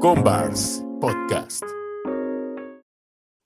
Combars Podcast.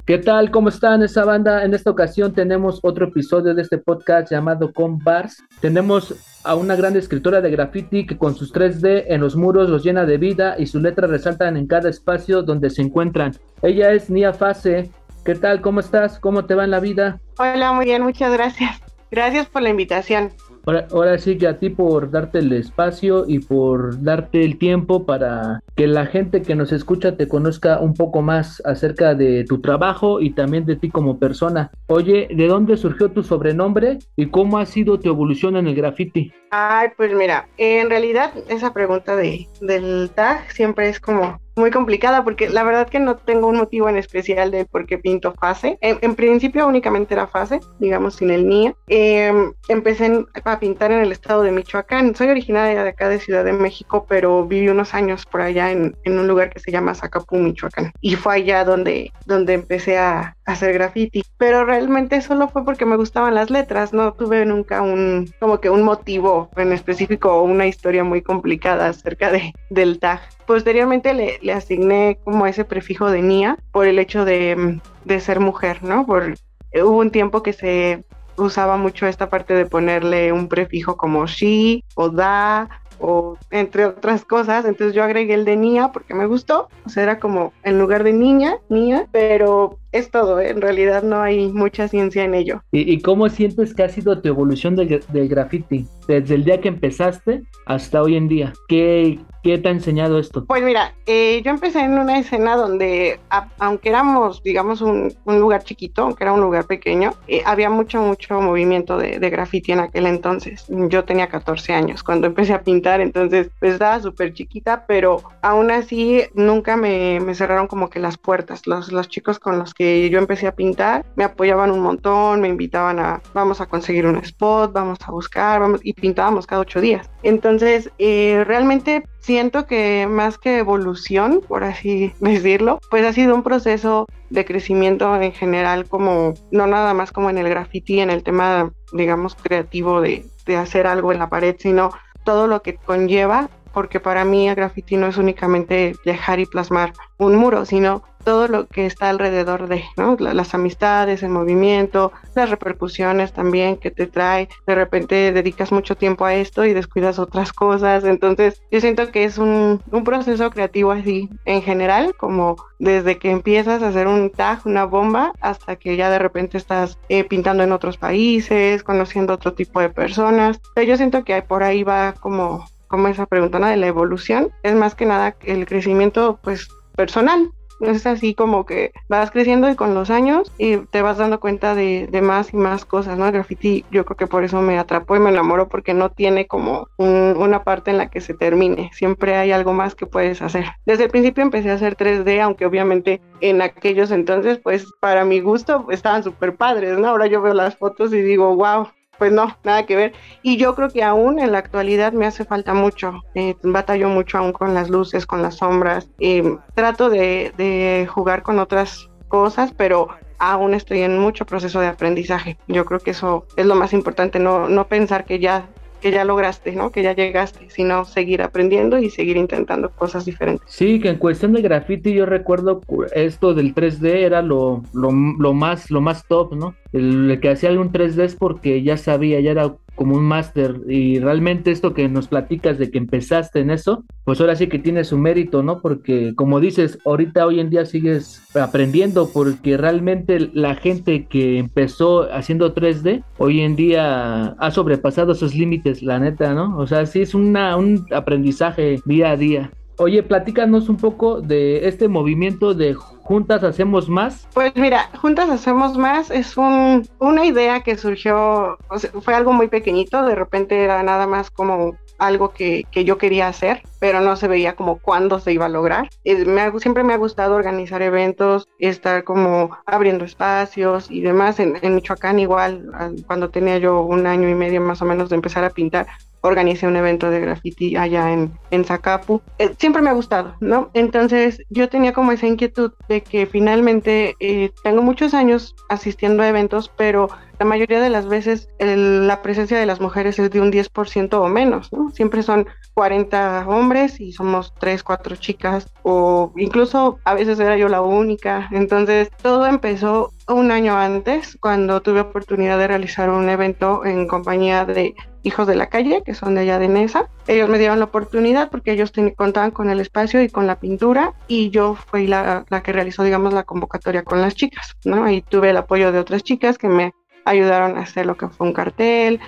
¿Qué tal? ¿Cómo están esa banda? En esta ocasión tenemos otro episodio de este podcast llamado Combars. Tenemos a una gran escritora de graffiti que con sus 3D en los muros los llena de vida y sus letras resaltan en cada espacio donde se encuentran. Ella es Nia Fase. ¿Qué tal? ¿Cómo estás? ¿Cómo te va en la vida? Hola, muy bien, muchas gracias. Gracias por la invitación. Ahora, sí que a ti por darte el espacio y por darte el tiempo para que la gente que nos escucha te conozca un poco más acerca de tu trabajo y también de ti como persona. Oye, ¿de dónde surgió tu sobrenombre y cómo ha sido tu evolución en el graffiti? Ay, pues mira, en realidad esa pregunta de, del tag siempre es como muy complicada porque la verdad que no tengo un motivo en especial de por qué pinto fase. En, principio únicamente era fase, digamos sin el NIA. Em, empecé a pintar en el estado de Michoacán. Soy originaria de acá de Ciudad de México, pero viví unos años por allá en, en un lugar que se llama Zacapú, Michoacán. Y fue allá donde, donde empecé a, hacer graffiti. Pero realmente solo fue porque me gustaban las letras. No tuve nunca un, como que un motivo en específico o una historia muy complicada acerca de, del tag. Posteriormente le, le asigné como ese prefijo de Nia por el hecho de, de ser mujer, ¿no? Por, hubo un tiempo que se usaba mucho esta parte de ponerle un prefijo como she o da o entre otras cosas. Entonces yo agregué el de Nia porque me gustó. O sea, era como en lugar de niña, Nia, pero es todo, ¿eh? en realidad no hay mucha ciencia en ello. ¿Y, cómo sientes que ha sido tu evolución del, graffiti? Desde el día que empezaste hasta hoy en día. ¿Qué, ¿Qué te ha enseñado esto? Pues mira, eh, yo empecé en una escena donde, aunque éramos, digamos, un, lugar chiquito, aunque era un lugar pequeño, eh, había mucho, mucho movimiento de, de graffiti en aquel entonces. Yo tenía 14 años cuando empecé a pintar, entonces pues estaba súper chiquita, pero aún así nunca me, me, cerraron como que las puertas. Los, los chicos con los que yo empecé a pintar me apoyaban un montón, me invitaban a, vamos a conseguir un spot, vamos a buscar, vamos, y pintábamos cada ocho días. Entonces, eh, realmente siento que más que evolución, por así decirlo, pues ha sido un proceso de crecimiento en general, como no nada más como en el graffiti, en el tema, digamos, creativo de, de hacer algo en la pared, sino todo lo que conlleva, porque para mí el graffiti no es únicamente dejar y plasmar un muro, sino todo lo que está alrededor de. Las amistades, el movimiento, las repercusiones también que te trae. De repente dedicas mucho tiempo a esto y descuidas otras cosas. Entonces, yo siento que es un, un proceso creativo así en general, como desde que empiezas a hacer un tag, una bomba, hasta que ya de repente estás eh, pintando en otros países, conociendo otro tipo de personas. Pero yo siento que por ahí va como como esa pregunta de la evolución, es más que nada el crecimiento pues personal, es así como que vas creciendo y con los años y te vas dando cuenta de, más y más cosas, ¿no? El graffiti yo creo que por eso me atrapó y me enamoró porque no tiene como una parte en la que se termine, siempre hay algo más que puedes hacer. Desde el principio empecé a hacer 3D, aunque obviamente en aquellos entonces pues para mi gusto estaban súper padres, ¿no? Ahora yo veo las fotos y digo, wow, pues no, nada que ver. Y yo creo que aún en la actualidad me hace falta mucho. Eh, batallo mucho aún con las luces, con las sombras. Eh, trato de, de jugar con otras cosas, pero aún estoy en mucho proceso de aprendizaje. Yo creo que eso es lo más importante, no, no pensar que ya que ya lograste, ¿no? Que ya llegaste, sino seguir aprendiendo y seguir intentando cosas diferentes. Sí, que en cuestión de graffiti yo recuerdo esto del 3D era lo, lo, más lo más top, ¿no? El, que hacía algún 3D es porque ya sabía, ya era como un máster y realmente esto que nos platicas de que empezaste en eso, pues ahora sí que tiene su mérito, ¿no? Porque como dices, ahorita hoy en día sigues aprendiendo porque realmente la gente que empezó haciendo 3D hoy en día ha sobrepasado esos límites, la neta, ¿no? O sea, sí es una, un aprendizaje día a día. Oye, platícanos un poco de este movimiento de Juntas Hacemos Más. Pues mira, Juntas Hacemos Más es un, una idea que surgió, fue algo muy pequeñito, de repente era nada más como algo que, yo quería hacer, pero no se veía como cuándo se iba a lograr. Me siempre me ha gustado organizar eventos, estar como abriendo espacios y demás. En, en Michoacán igual, cuando tenía yo un año y medio más o menos de empezar a pintar, organicé un evento de graffiti allá en, en Zacapu. Eh, siempre me ha gustado, ¿no? Entonces yo tenía como esa inquietud de que finalmente eh, tengo muchos años asistiendo a eventos, pero la mayoría de las veces la presencia de las mujeres es de un 10% o menos, ¿no? Siempre son 40 hombres y somos 3, 4 chicas o incluso a veces era yo la única. Entonces todo empezó un año antes cuando tuve oportunidad de realizar un evento en compañía de hijos de la calle, que son de allá de Nesa. Ellos me dieron la oportunidad porque ellos contaban con el espacio y con la pintura y yo fui la, la que realizó, digamos, la convocatoria con las chicas, ¿no? Ahí tuve el apoyo de otras chicas que me ayudaron a hacer lo que fue un cartel,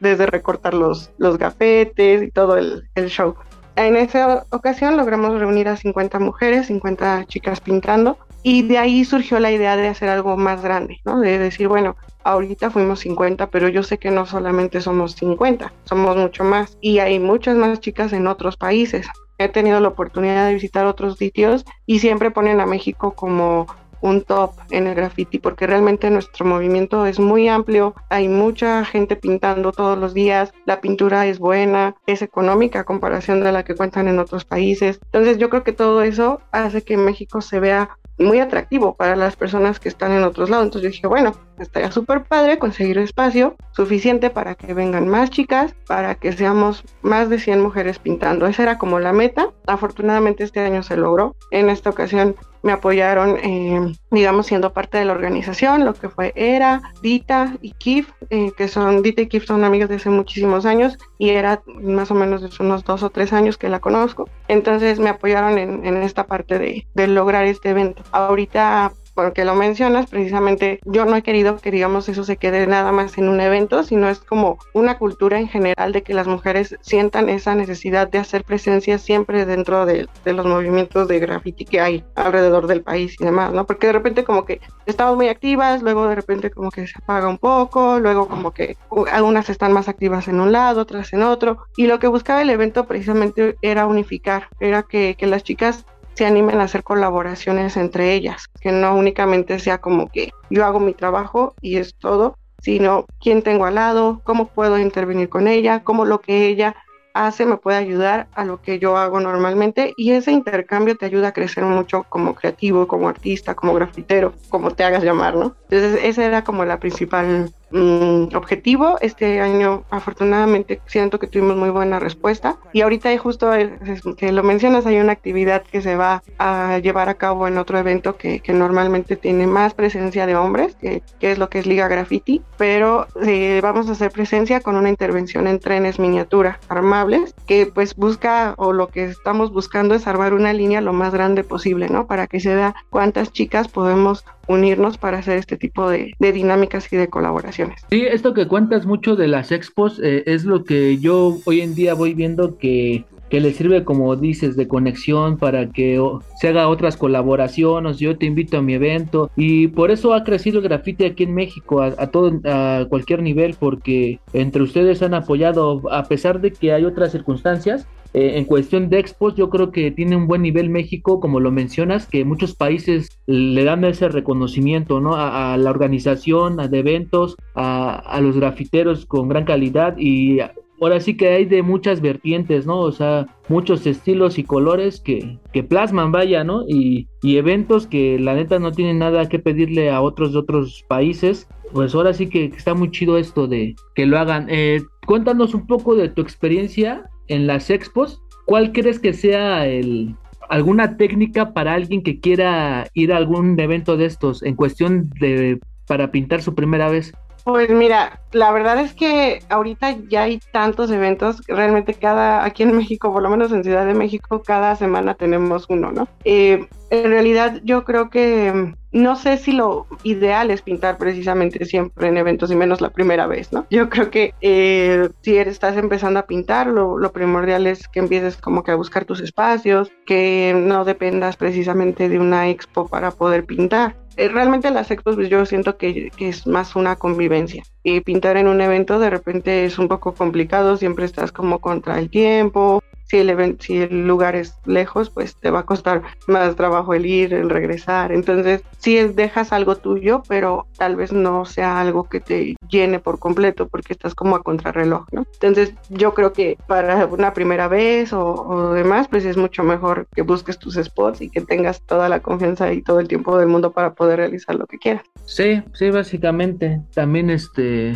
desde recortar los, los gafetes y todo el, el show. En esa ocasión logramos reunir a 50 mujeres, 50 chicas pintando, y de ahí surgió la idea de hacer algo más grande, ¿no? De decir, bueno, ahorita fuimos 50, pero yo sé que no solamente somos 50, somos mucho más, y hay muchas más chicas en otros países. He tenido la oportunidad de visitar otros sitios y siempre ponen a México como un top en el graffiti porque realmente nuestro movimiento es muy amplio, hay mucha gente pintando todos los días, la pintura es buena, es económica comparación de la que cuentan en otros países. Entonces yo creo que todo eso hace que México se vea muy atractivo para las personas que están en otros lados. Entonces yo dije, bueno, estaría súper padre conseguir espacio suficiente para que vengan más chicas, para que seamos más de 100 mujeres pintando. Esa era como la meta. Afortunadamente este año se logró. En esta ocasión me apoyaron, eh, digamos, siendo parte de la organización, lo que fue ERA, Dita y Kif, eh, que son, Dita y Kif son amigas de hace muchísimos años y era más o menos de unos dos o tres años que la conozco. Entonces me apoyaron en, en esta parte de, de lograr este evento. Ahorita porque lo mencionas, precisamente yo no he querido que digamos eso se quede nada más en un evento, sino es como una cultura en general de que las mujeres sientan esa necesidad de hacer presencia siempre dentro de, los movimientos de graffiti que hay alrededor del país y demás, ¿no? Porque de repente como que estamos muy activas, luego de repente como que se apaga un poco, luego como que algunas están más activas en un lado, otras en otro, y lo que buscaba el evento precisamente era unificar, era que, que las chicas se animen a hacer colaboraciones entre ellas, que no únicamente sea como que yo hago mi trabajo y es todo, sino quién tengo al lado, cómo puedo intervenir con ella, cómo lo que ella hace me puede ayudar a lo que yo hago normalmente y ese intercambio te ayuda a crecer mucho como creativo, como artista, como grafitero, como te hagas llamar, ¿no? Entonces esa era como la principal Mm, objetivo. Este año afortunadamente siento que tuvimos muy buena respuesta y ahorita justo que lo mencionas hay una actividad que se va a llevar a cabo en otro evento que, normalmente tiene más presencia de hombres, que, es lo que es Liga Graffiti, pero eh, vamos a hacer presencia con una intervención en trenes miniatura armables que pues busca o lo que estamos buscando es armar una línea lo más grande posible, ¿no? Para que se vea cuántas chicas podemos unirnos para hacer este tipo de, dinámicas y de Sí, esto que cuentas mucho de las expos eh, es lo que yo hoy en día voy viendo que que le sirve como dices de conexión para que se haga otras colaboraciones, yo te invito a mi evento y por eso ha crecido el grafiti aquí en México a, a, todo a cualquier nivel porque entre ustedes han apoyado a pesar de que hay otras circunstancias eh, en cuestión de expos, yo creo que tiene un buen nivel México, como lo mencionas, que muchos países le dan ese reconocimiento ¿no? a, la organización de eventos, a, los grafiteros con gran calidad y ahora sí que hay de muchas vertientes, ¿no? O sea, muchos estilos y colores que, plasman, vaya, ¿no? Y, y, eventos que la neta no tienen nada que pedirle a otros de otros países. Pues ahora sí que está muy chido esto de que lo hagan. Eh, cuéntanos un poco de tu experiencia en las expos, ¿cuál crees que sea el, alguna técnica para alguien que quiera ir a algún evento de estos en cuestión de para pintar su primera vez? Pues mira, la verdad es que ahorita ya hay tantos eventos, realmente cada, aquí en México, por lo menos en Ciudad de México, cada semana tenemos uno, ¿no? Eh, en realidad yo creo que mm, no sé si lo ideal es pintar precisamente siempre en eventos y menos la primera vez, ¿no? Yo creo que eh, si estás empezando a pintar, lo, lo, primordial es que empieces como que a buscar tus espacios, que no dependas precisamente de una expo para poder pintar. Eh, realmente las expos pues yo siento que, es más una convivencia. Y pintar en un evento de repente es un poco complicado, siempre estás como contra el tiempo, si el, si el lugar es lejos, pues te va a costar más trabajo el ir, el regresar. Entonces, si dejas algo tuyo, pero tal vez no sea algo que te llene por completo porque estás como a contrarreloj, ¿no? Entonces, yo creo que para una primera vez o, o demás, pues es mucho mejor que busques tus spots y que tengas toda la confianza y todo el tiempo del mundo para poder realizar lo que quieras. Sí, sí, básicamente. También este,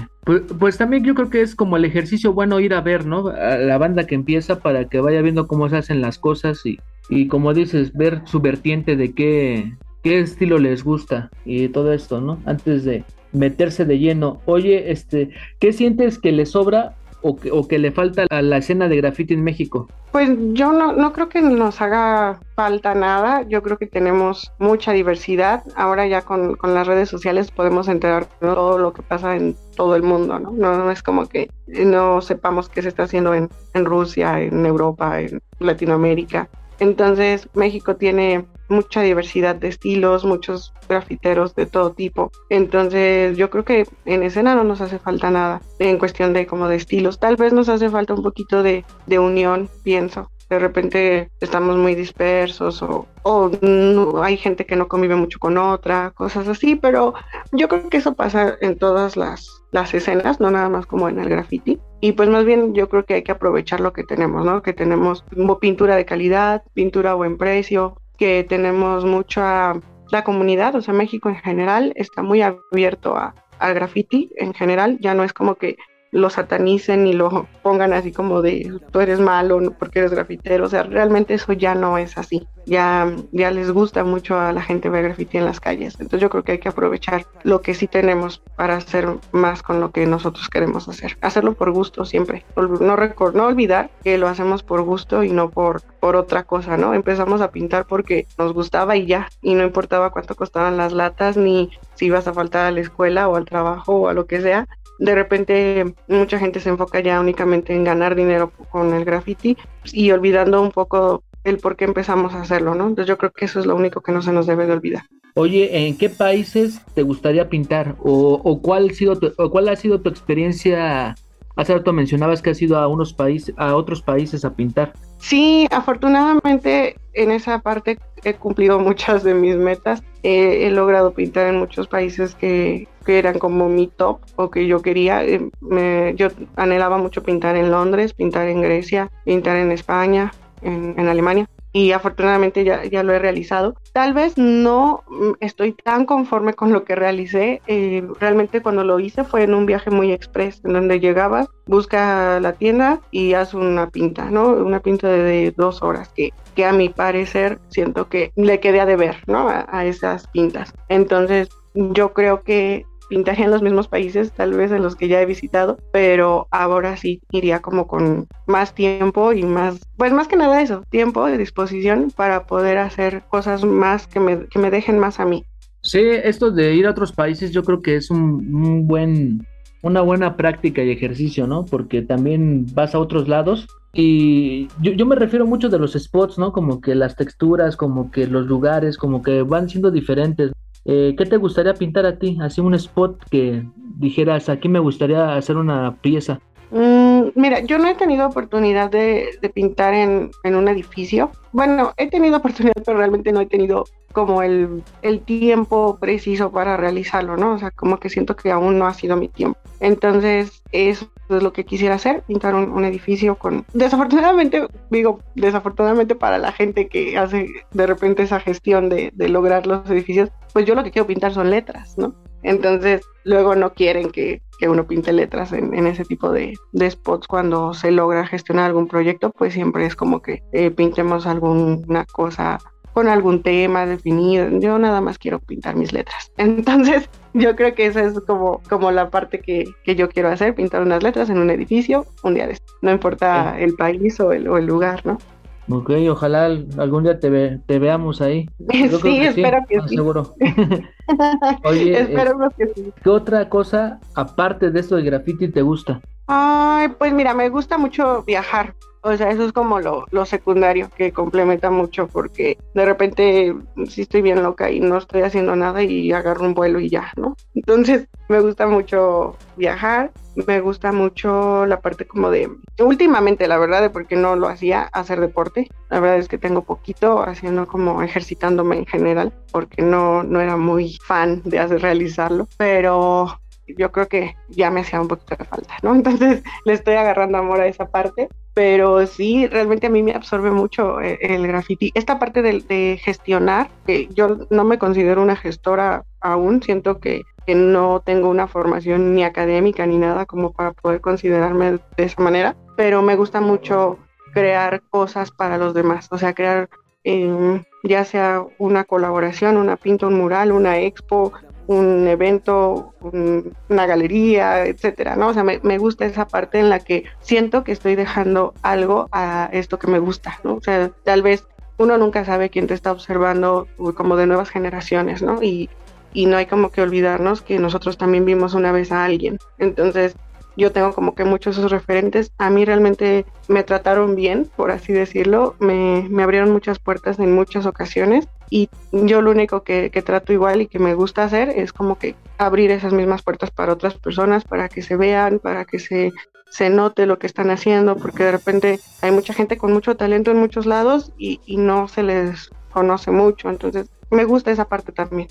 pues, también yo creo que es como el ejercicio bueno ir a ver, ¿no? A la banda que empieza para que vaya viendo cómo se hacen las cosas y, y como dices, ver su vertiente de qué, qué estilo les gusta y todo esto, ¿no? Antes de meterse de lleno. Oye, este, ¿qué sientes que le sobra o que, o que le falta a la escena de graffiti en México? Pues yo no, no creo que nos haga falta nada, yo creo que tenemos mucha diversidad, ahora ya con, con las redes sociales podemos enterar todo lo que pasa en todo el mundo, ¿no? ¿no? es como que no sepamos qué se está haciendo en, en Rusia, en Europa, en Latinoamérica. Entonces México tiene mucha diversidad de estilos, muchos grafiteros de todo tipo. Entonces yo creo que en escena no nos hace falta nada en cuestión de como de estilos. Tal vez nos hace falta un poquito de, de unión, pienso de repente estamos muy dispersos o, o no, hay gente que no convive mucho con otra, cosas así, pero yo creo que eso pasa en todas las, las escenas, no nada más como en el graffiti. Y pues más bien yo creo que hay que aprovechar lo que tenemos, ¿no? Que tenemos pintura de calidad, pintura a buen precio, que tenemos mucha, la comunidad, o sea, México en general está muy abierto a, al graffiti en general, ya no es como que lo satanicen y lo pongan así como de tú eres malo porque eres grafitero, o sea, realmente eso ya no es así. Ya, ya les gusta mucho a la gente ver grafiti en las calles. Entonces yo creo que hay que aprovechar lo que sí tenemos para hacer más con lo que nosotros queremos hacer. Hacerlo por gusto siempre. No, no olvidar que lo hacemos por gusto y no por, por otra cosa, ¿no? Empezamos a pintar porque nos gustaba y ya. Y no importaba cuánto costaban las latas ni si ibas a faltar a la escuela o al trabajo o a lo que sea, de repente mucha gente se enfoca ya únicamente en ganar dinero con el graffiti y olvidando un poco el por qué empezamos a hacerlo, ¿no? Entonces yo creo que eso es lo único que no se nos debe de olvidar. Oye, ¿en qué países te gustaría pintar? ¿O, cuál, ha sido tu, cuál ha sido tu experiencia? Hace rato mencionabas que has ido a, unos países, a otros países a pintar. Sí, afortunadamente en esa parte he cumplido muchas de mis metas. he logrado pintar en muchos países que, que, eran como mi top o que yo quería. Eh, yo anhelaba mucho pintar en Londres, pintar en Grecia, pintar en España, en Alemania y afortunadamente ya, ya, lo he realizado. Tal vez no mm, estoy tan conforme con lo que realicé. Eh, realmente cuando lo hice fue en un viaje muy express, en donde llegabas, busca la tienda y haz una pinta, ¿no? Una pinta de, dos horas que, que a mi parecer siento que le quedé a deber, ¿no? a esas pintas. Entonces yo creo que pintaría en los mismos países, tal vez en los que ya he visitado, pero ahora sí iría como con más tiempo y más, pues más que nada eso, tiempo de disposición para poder hacer cosas más que me, que me dejen más a mí. Sí, esto de ir a otros países yo creo que es un, buen, una buena práctica y ejercicio, ¿no? Porque también vas a otros lados y yo, yo, me refiero mucho de los spots, ¿no? Como que las texturas, como que los lugares, como que van siendo diferentes. Eh, ¿Qué te gustaría pintar a ti? Así un spot que dijeras, aquí me gustaría hacer una pieza. Mm, mira, yo no he tenido oportunidad de, pintar en, un edificio. Bueno, he tenido oportunidad, pero realmente no he tenido como el, el, tiempo preciso para realizarlo, ¿no? O sea, como que siento que aún no ha sido mi tiempo. Entonces, eso es lo que quisiera hacer, pintar un, edificio con... Desafortunadamente, digo, desafortunadamente para la gente que hace de repente esa gestión de, de lograr los edificios, pues yo lo que quiero pintar son letras, ¿no? Entonces, luego no quieren que, que uno pinte letras en, en ese tipo de, de, spots cuando se logra gestionar algún proyecto, pues siempre es como que eh, pintemos alguna cosa con algún tema definido. Yo nada más quiero pintar mis letras. Entonces, yo creo que esa es como, como la parte que, que yo quiero hacer, pintar unas letras en un edificio un día. No importa el país o el, o el lugar, ¿no? Ok, ojalá algún día te, te veamos ahí. sí, espero que sí. Seguro. Oye, Esperemos que sí. ¿Qué otra cosa, aparte de esto de graffiti, te gusta? Ay, pues mira, me gusta mucho viajar. O sea, eso es como lo, lo, secundario que complementa mucho porque de repente si estoy bien loca y no estoy haciendo nada y agarro un vuelo y ya, ¿no? Entonces me gusta mucho viajar, me gusta mucho la parte como de, últimamente la verdad, de porque no lo hacía, hacer deporte. La verdad es que tengo poquito haciendo como ejercitándome en general porque no, no era muy fan de hacer realizarlo, pero yo creo que ya me hacía un poquito de falta, ¿no? Entonces le estoy agarrando amor a esa parte, pero sí, realmente a mí me absorbe mucho eh, el, graffiti. Esta parte de, de, gestionar, que yo no me considero una gestora aún, siento que, que no tengo una formación ni académica ni nada como para poder considerarme de esa manera, pero me gusta mucho crear cosas para los demás, o sea, crear eh, ya sea una colaboración, una pinta, un mural, una expo, un evento, una galería, etcétera, ¿no? O sea, me, me, gusta esa parte en la que siento que estoy dejando algo a esto que me gusta, ¿no? O sea, tal vez uno nunca sabe quién te está observando como de nuevas generaciones, ¿no? Y, y no hay como que olvidarnos que nosotros también vimos una vez a alguien. Entonces, yo tengo como que muchos esos referentes. A mí realmente me trataron bien, por así decirlo. Me, me abrieron muchas puertas en muchas ocasiones y yo lo único que, que, trato igual y que me gusta hacer es como que abrir esas mismas puertas para otras personas, para que se vean, para que se, se note lo que están haciendo, porque de repente hay mucha gente con mucho talento en muchos lados y, y no se les conoce mucho. Entonces, me gusta esa parte también.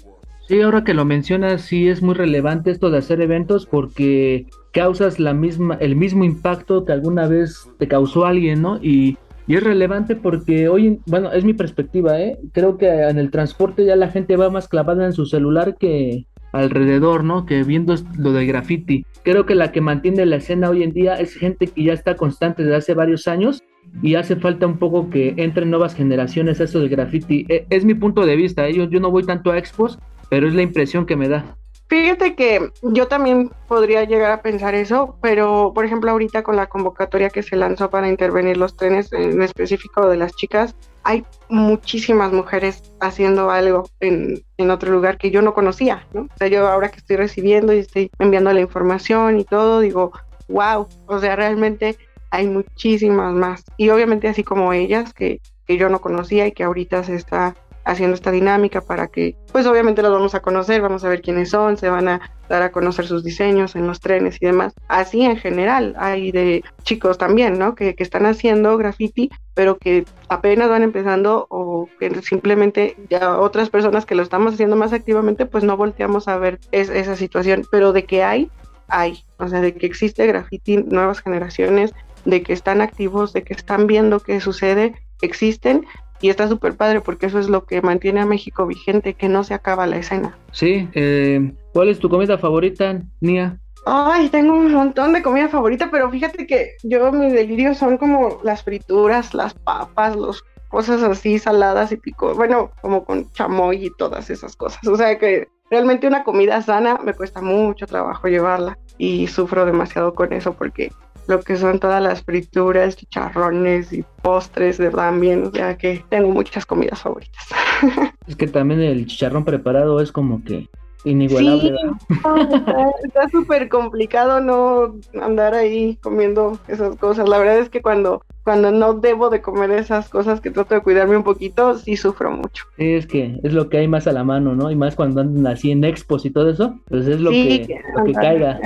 Sí, ahora que lo mencionas, sí es muy relevante esto de hacer eventos porque causas la misma, el mismo impacto que alguna vez te causó alguien, ¿no? Y, y es relevante porque hoy, bueno, es mi perspectiva, ¿eh? Creo que en el transporte ya la gente va más clavada en su celular que alrededor, ¿no? Que viendo lo de graffiti. Creo que la que mantiene la escena hoy en día es gente que ya está constante desde hace varios años y hace falta un poco que entren nuevas generaciones a eso del graffiti. E, es, mi punto de vista, ¿eh? yo no voy tanto a expos, pero es la impresión que me da. Fíjate que yo también podría llegar a pensar eso, pero por ejemplo ahorita con la convocatoria que se lanzó para intervenir los trenes, en específico de las chicas, hay muchísimas mujeres haciendo algo en, en, otro lugar que yo no conocía, ¿no? O sea, yo ahora que estoy recibiendo y estoy enviando la información y todo, digo, wow, o sea, realmente hay muchísimas más. Y obviamente así como ellas que, que yo no conocía y que ahorita se está haciendo esta dinámica para que, pues obviamente los vamos a conocer, vamos a ver quiénes son, se van a dar a conocer sus diseños en los trenes y demás. Así en general, hay de chicos también, ¿no? Que, que están haciendo graffiti, pero que apenas van empezando o que simplemente ya otras personas que lo estamos haciendo más activamente, pues no volteamos a ver es, esa situación, pero de que hay, hay, o sea, de que existe graffiti, nuevas generaciones, de que están activos, de que están viendo qué sucede, existen y está súper padre porque eso es lo que mantiene a México vigente, que no se acaba la escena. Sí, eh, ¿cuál es tu comida favorita, Nia? Ay, tengo un montón de comida favorita, pero fíjate que yo mis delirios son como las frituras, las papas, los cosas así saladas y pico, bueno, como con chamoy y todas esas cosas. O sea que realmente una comida sana me cuesta mucho trabajo llevarla y sufro demasiado con eso porque lo que son todas las frituras, chicharrones y postres de también, sea que tengo muchas comidas favoritas. Es que también el chicharrón preparado es como que inigualable. Sí, está súper complicado no andar ahí comiendo esas cosas. La verdad es que cuando cuando no debo de comer esas cosas que trato de cuidarme un poquito, sí sufro mucho. Sí, es que es lo que hay más a la mano, ¿no? Y más cuando andan así en expos y todo eso, pues es lo que, lo que caiga.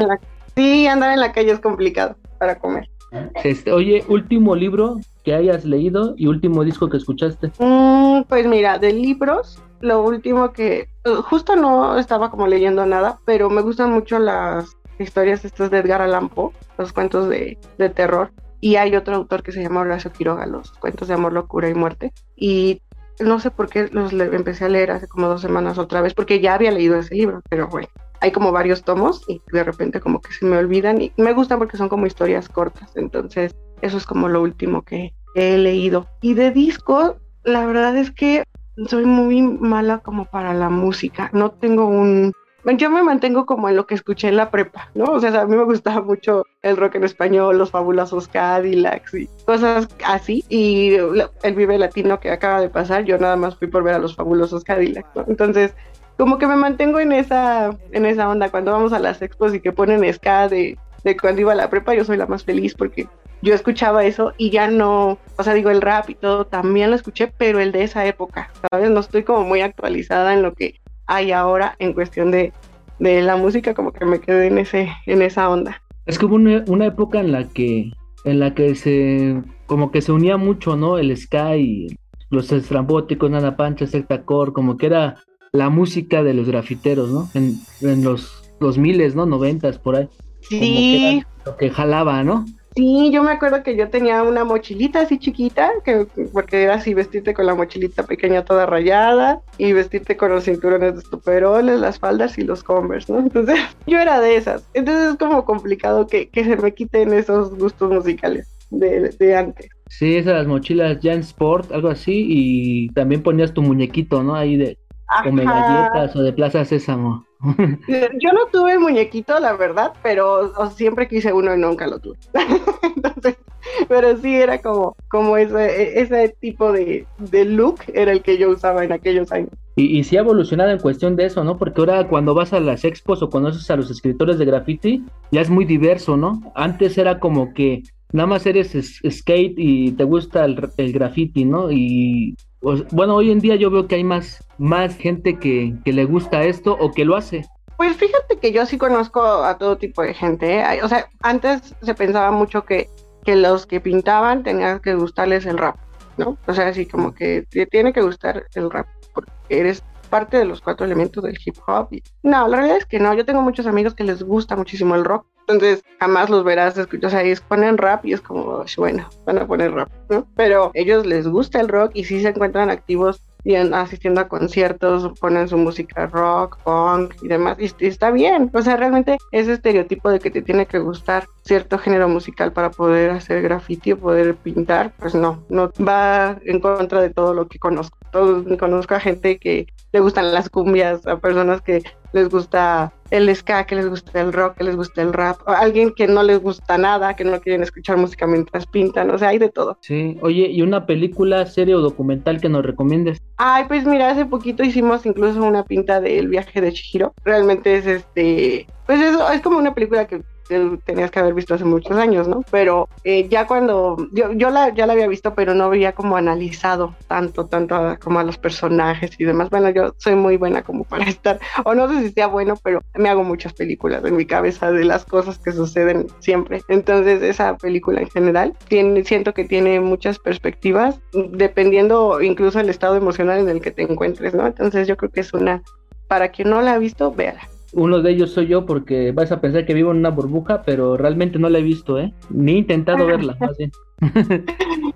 Sí, andar en la calle es complicado para comer. Este, oye, último libro que hayas leído y último disco que escuchaste. Mm, pues mira, de libros, lo último que justo no estaba como leyendo nada, pero me gustan mucho las historias estas de Edgar Allan Poe, los cuentos de, de terror. Y hay otro autor que se llama Horacio Quiroga, los cuentos de amor, locura y muerte. Y no sé por qué los empecé a leer hace como dos semanas otra vez, porque ya había leído ese libro, pero bueno, hay como varios tomos y de repente como que se me olvidan y me gustan porque son como historias cortas, entonces eso es como lo último que he leído. Y de disco, la verdad es que soy muy mala como para la música, no tengo un... Yo me mantengo como en lo que escuché en la prepa, ¿no? O sea, a mí me gustaba mucho el rock en español, los fabulosos Cadillacs y cosas así. Y el Vive Latino que acaba de pasar, yo nada más fui por ver a los fabulosos Cadillacs. Entonces, como que me mantengo en esa, en esa onda. Cuando vamos a las expos y que ponen ska de, de cuando iba a la prepa, yo soy la más feliz porque yo escuchaba eso y ya no, o sea, digo, el rap y todo también lo escuché, pero el de esa época, ¿sabes? No estoy como muy actualizada en lo que hay ahora en cuestión de, de la música, como que me quedé en, ese, en esa onda. Es que hubo una, una, época en la que, en la que se, como que se unía mucho, ¿no? El sky, los estrambóticos, Nana Pancha, Secta Core, como que era la música de los grafiteros, ¿no? En, en los miles, ¿no? Noventas, por ahí. Sí. lo que jalaba, ¿no? Sí, yo me acuerdo que yo tenía una mochilita así chiquita, que, porque era así vestirte con la mochilita pequeña toda rayada y vestirte con los cinturones de superoles, las faldas y los converse, ¿no? Entonces yo era de esas. Entonces es como complicado que, que se me quiten esos gustos musicales de, de antes. Sí, esas mochilas Jan Sport, algo así, y también ponías tu muñequito, ¿no? Ahí de come galletas o de Plaza Sésamo. Yo no tuve muñequito, la verdad, pero siempre quise uno y nunca lo tuve. Entonces, pero sí era como, como ese, ese tipo de, de, look era el que yo usaba en aquellos años. Y, y sí ha evolucionado en cuestión de eso, ¿no? Porque ahora cuando vas a las expos o conoces a los escritores de graffiti, ya es muy diverso, ¿no? Antes era como que nada más eres skate y te gusta el, el graffiti, ¿no? Y pues, bueno, hoy en día yo veo que hay más, más gente que, que, le gusta esto o que lo hace. Pues fíjate que yo sí conozco a todo tipo de gente. ¿eh? O sea, antes se pensaba mucho que, que los que pintaban tenían que gustarles el rap, ¿no? O sea, así como que te tiene que gustar el rap porque eres parte de los cuatro elementos del hip hop. No, la realidad es que no. Yo tengo muchos amigos que les gusta muchísimo el rock entonces jamás los verás, escuchas ahí, ponen rap y es como, bueno, van a poner rap. Pero ellos les gusta el rock y sí se encuentran activos y asistiendo a conciertos, ponen su música rock, punk y demás, y, está bien. O sea, realmente ese estereotipo de que te tiene que gustar cierto género musical para poder hacer graffiti o poder pintar, pues no, no va en contra de todo lo que conozco. Todos, conozco a gente que le gustan las cumbias, a personas que les gusta el ska, que les gusta el rock, que les gusta el rap, o alguien que no les gusta nada, que no quieren escuchar música mientras pintan, o sea, hay de todo. Sí, oye, ¿y una película, serie o documental que nos recomiendes? Ay, pues mira, hace poquito hicimos incluso una pinta del viaje de Chihiro. Realmente es este, pues eso es como una película que tenías que haber visto hace muchos años, ¿no? Pero eh, ya cuando yo, yo la, ya la había visto, pero no había como analizado tanto, tanto como a los personajes y demás. Bueno, yo soy muy buena como para estar, o no sé si sea bueno, pero me hago muchas películas en mi cabeza de las cosas que suceden siempre. Entonces, esa película en general tiene, siento que tiene muchas perspectivas, dependiendo incluso el estado emocional en el que te encuentres, ¿no? Entonces, yo creo que es una, para quien no la ha visto, véala. Uno de ellos soy yo porque vas a pensar que vivo en una burbuja, pero realmente no la he visto, ¿eh? Ni he intentado verla, más bien.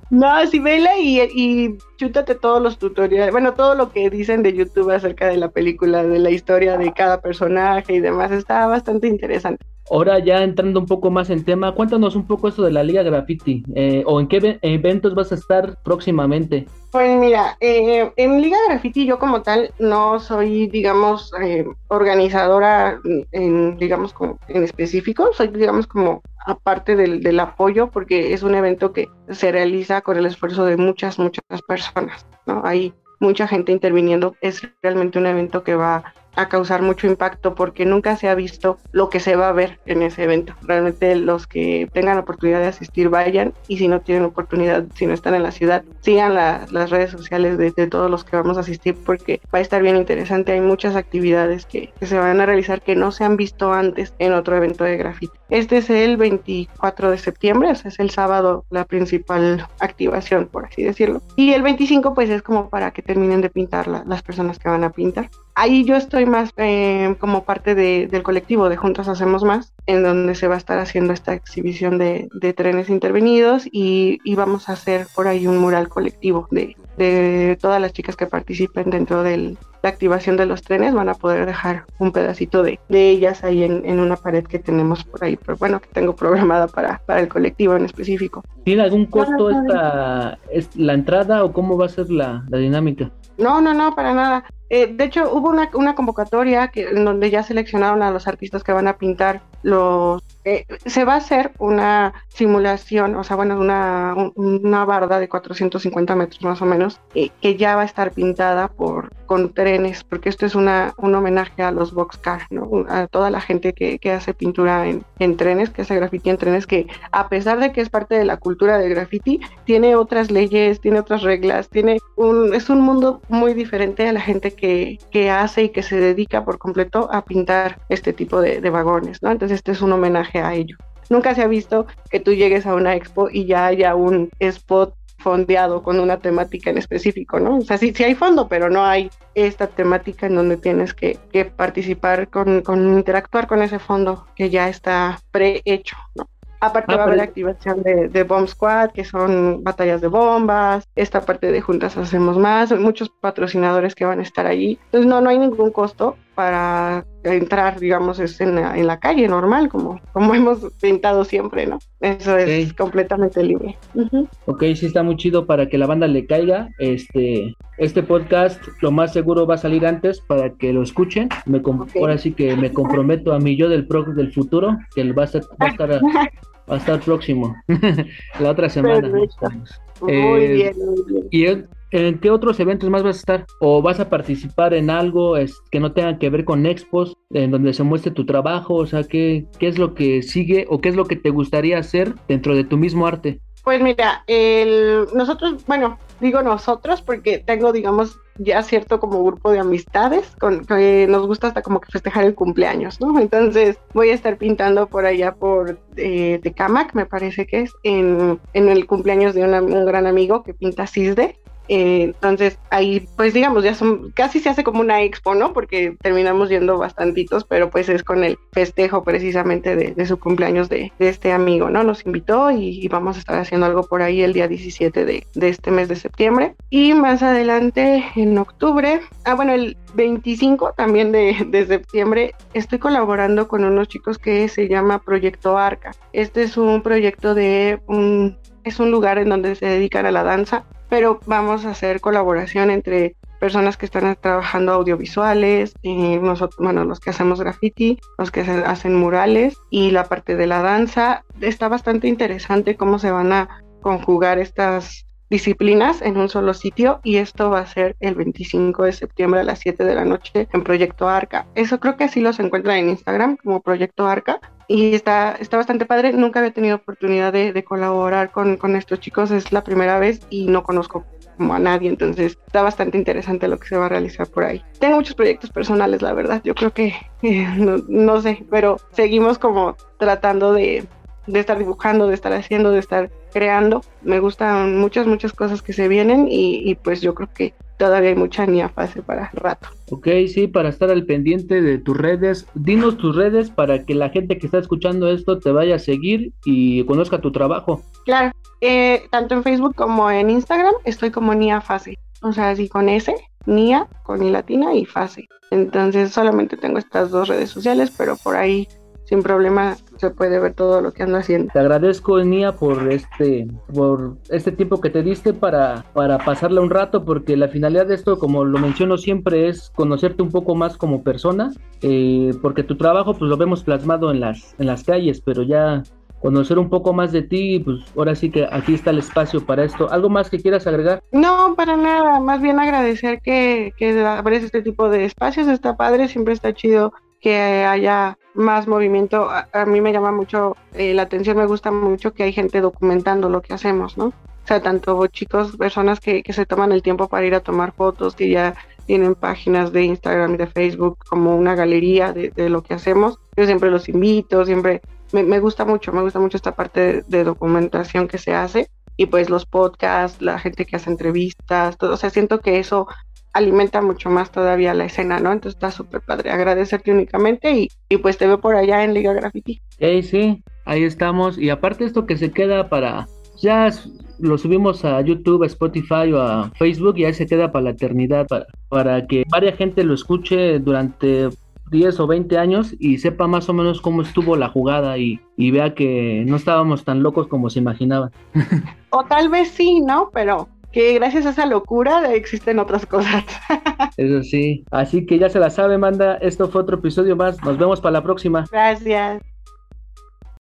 no, sí, vela y, y chútate todos los tutoriales, bueno, todo lo que dicen de YouTube acerca de la película, de la historia de cada personaje y demás, está bastante interesante. Ahora ya entrando un poco más en tema, cuéntanos un poco eso de la Liga Graffiti eh, o en qué eventos vas a estar próximamente. Pues mira, eh, en Liga Graffiti yo como tal no soy, digamos, eh, organizadora en, digamos, como en específico, soy, digamos, como aparte del, del apoyo porque es un evento que se realiza con el esfuerzo de muchas, muchas personas, ¿no? Hay mucha gente interviniendo, es realmente un evento que va a causar mucho impacto porque nunca se ha visto lo que se va a ver en ese evento. Realmente los que tengan oportunidad de asistir vayan y si no tienen oportunidad, si no están en la ciudad, sigan las redes sociales de, todos los que vamos a asistir porque va a estar bien interesante. Hay muchas actividades que, se van a realizar que no se han visto antes en otro evento de graffiti. Este es el 24 de septiembre, ese es el sábado la principal activación, por así decirlo. Y el 25 pues es como para que terminen de pintar las personas que van a pintar. Ahí yo estoy más eh, como parte del colectivo de Juntas Hacemos Más, en donde se va a estar haciendo esta exhibición de, trenes intervenidos y, vamos a hacer por ahí un mural colectivo de, de todas las chicas que participen dentro de la activación de los trenes. Van a poder dejar un pedacito de, de ellas ahí en, una pared que tenemos por ahí, pero bueno, que tengo programada para, para el colectivo en específico. ¿Tiene algún costo esta, la entrada o cómo va a ser la, la dinámica? No, no, no, para nada. Eh, de hecho, hubo una, una convocatoria que, en donde ya seleccionaron a los artistas que van a pintar los... Eh, se va a hacer una simulación, o sea, bueno, una, una barda de 450 metros más o menos, eh, que ya va a estar pintada por, con trenes, porque esto es una, un homenaje a los boxcar, ¿no? A toda la gente que, que hace pintura en, en, trenes, que hace graffiti en trenes, que a pesar de que es parte de la cultura del graffiti, tiene otras leyes, tiene otras reglas, tiene un, es un mundo muy diferente a la gente que, hace y que se dedica por completo a pintar este tipo de, vagones, ¿no? Entonces este es un homenaje a ello. Nunca se ha visto que tú llegues a una expo y ya haya un spot fondeado con una temática en específico, ¿no? O sea, sí, sí hay fondo, pero no hay esta temática en donde tienes que, que participar con, con interactuar con ese fondo que ya está prehecho, ¿no? Aparte ah, va a haber activación de, de, Bomb Squad, que son batallas de bombas, esta parte de juntas hacemos más, muchos patrocinadores que van a estar allí. Entonces no, no hay ningún costo para entrar, digamos, es en la, en la calle normal, como, como hemos pintado siempre, ¿no? Eso es completamente libre. Ok, sí está muy chido para que la banda le caiga. Este, este podcast lo más seguro va a salir antes para que lo escuchen. Me Ahora sí que me comprometo a mi yo del pro del futuro, que va a, ser, va a estar va a estar próximo la otra semana. Muy eh, bien, muy bien. ¿Y en qué otros eventos más vas a estar? ¿O vas a participar en algo que no tenga que ver con expos, en donde se muestre tu trabajo? O sea, ¿qué, ¿qué es lo que sigue o qué es lo que te gustaría hacer dentro de tu mismo arte? Pues mira, el, nosotros, bueno, digo nosotros porque tengo, digamos, ya cierto como grupo de amistades con que nos gusta hasta como que festejar el cumpleaños, ¿no? Entonces voy a estar pintando por allá por eh, Tecamac, me parece que es, en, en el cumpleaños de un gran amigo que pinta Cisde. Eh, entonces ahí pues digamos ya son casi se hace como una expo, ¿no? Porque terminamos yendo bastantitos, pero pues es con el festejo precisamente de, su cumpleaños de, este amigo, ¿no? Nos invitó y, vamos a estar haciendo algo por ahí el día 17 de, este mes de septiembre. Y más adelante en octubre, ah bueno, el 25 también de, de septiembre estoy colaborando con unos chicos que se llama Proyecto Arca. Este es un proyecto de un es un lugar en donde se dedican a la danza pero vamos a hacer colaboración entre personas que están trabajando audiovisuales, y nosotros, bueno, los que hacemos graffiti, los que hacen murales y la parte de la danza. Está bastante interesante cómo se van a conjugar estas disciplinas en un solo sitio y esto va a ser el 25 de septiembre a las 7 de la noche en Proyecto Arca. Eso creo que así los encuentran en Instagram como Proyecto Arca y está, está bastante padre. Nunca había tenido oportunidad de, colaborar con, con, estos chicos, es la primera vez y no conozco como a nadie, entonces está bastante interesante lo que se va a realizar por ahí. Tengo muchos proyectos personales, la verdad, yo creo que eh, no, no, sé, pero seguimos como tratando de, de estar dibujando, de estar haciendo, de estar creando. Me gustan muchas, muchas cosas que se vienen y, y pues yo creo que todavía hay mucha niña fase para rato. Ok, sí, para estar al pendiente de tus redes, dinos tus redes para que la gente que está escuchando esto te vaya a seguir y conozca tu trabajo. Claro, eh, tanto en Facebook como en Instagram estoy como Nia Fase, o sea, así con S, Nia, con I latina y Fase. Entonces solamente tengo estas dos redes sociales, pero por ahí sin problema se puede ver todo lo que ando haciendo. Te agradezco, Nia, por este, por este tiempo que te diste para, para pasarla un rato, porque la finalidad de esto, como lo menciono siempre, es conocerte un poco más como persona, eh, porque tu trabajo pues lo vemos plasmado en las, en las calles, pero ya conocer un poco más de ti, pues ahora sí que aquí está el espacio para esto. ¿Algo más que quieras agregar? No, para nada, más bien agradecer que, que este tipo de espacios, está padre, siempre está chido que haya más movimiento. A, mí me llama mucho eh, la atención, me gusta mucho que hay gente documentando lo que hacemos, ¿no? O sea, tanto chicos, personas que, que se toman el tiempo para ir a tomar fotos, que ya tienen páginas de Instagram y de Facebook como una galería de, de lo que hacemos. Yo siempre los invito, siempre me, me, gusta mucho, me gusta mucho esta parte de, documentación que se hace y pues los podcasts, la gente que hace entrevistas, todo, o sea, siento que eso alimenta mucho más todavía la escena, ¿no? Entonces está súper padre. Agradecerte únicamente y, y, pues te veo por allá en Liga Graffiti. Hey, sí, ahí estamos. Y aparte esto que se queda para... Ya lo subimos a YouTube, a Spotify o a Facebook y ahí se queda para la eternidad, para, para que varias gente lo escuche durante 10 o 20 años y sepa más o menos cómo estuvo la jugada y, y vea que no estábamos tan locos como se imaginaba. o tal vez sí, ¿no? Pero que gracias a esa locura existen otras cosas. Eso sí. Así que ya se la sabe, manda. Esto fue otro episodio más. Nos vemos para la próxima. Gracias.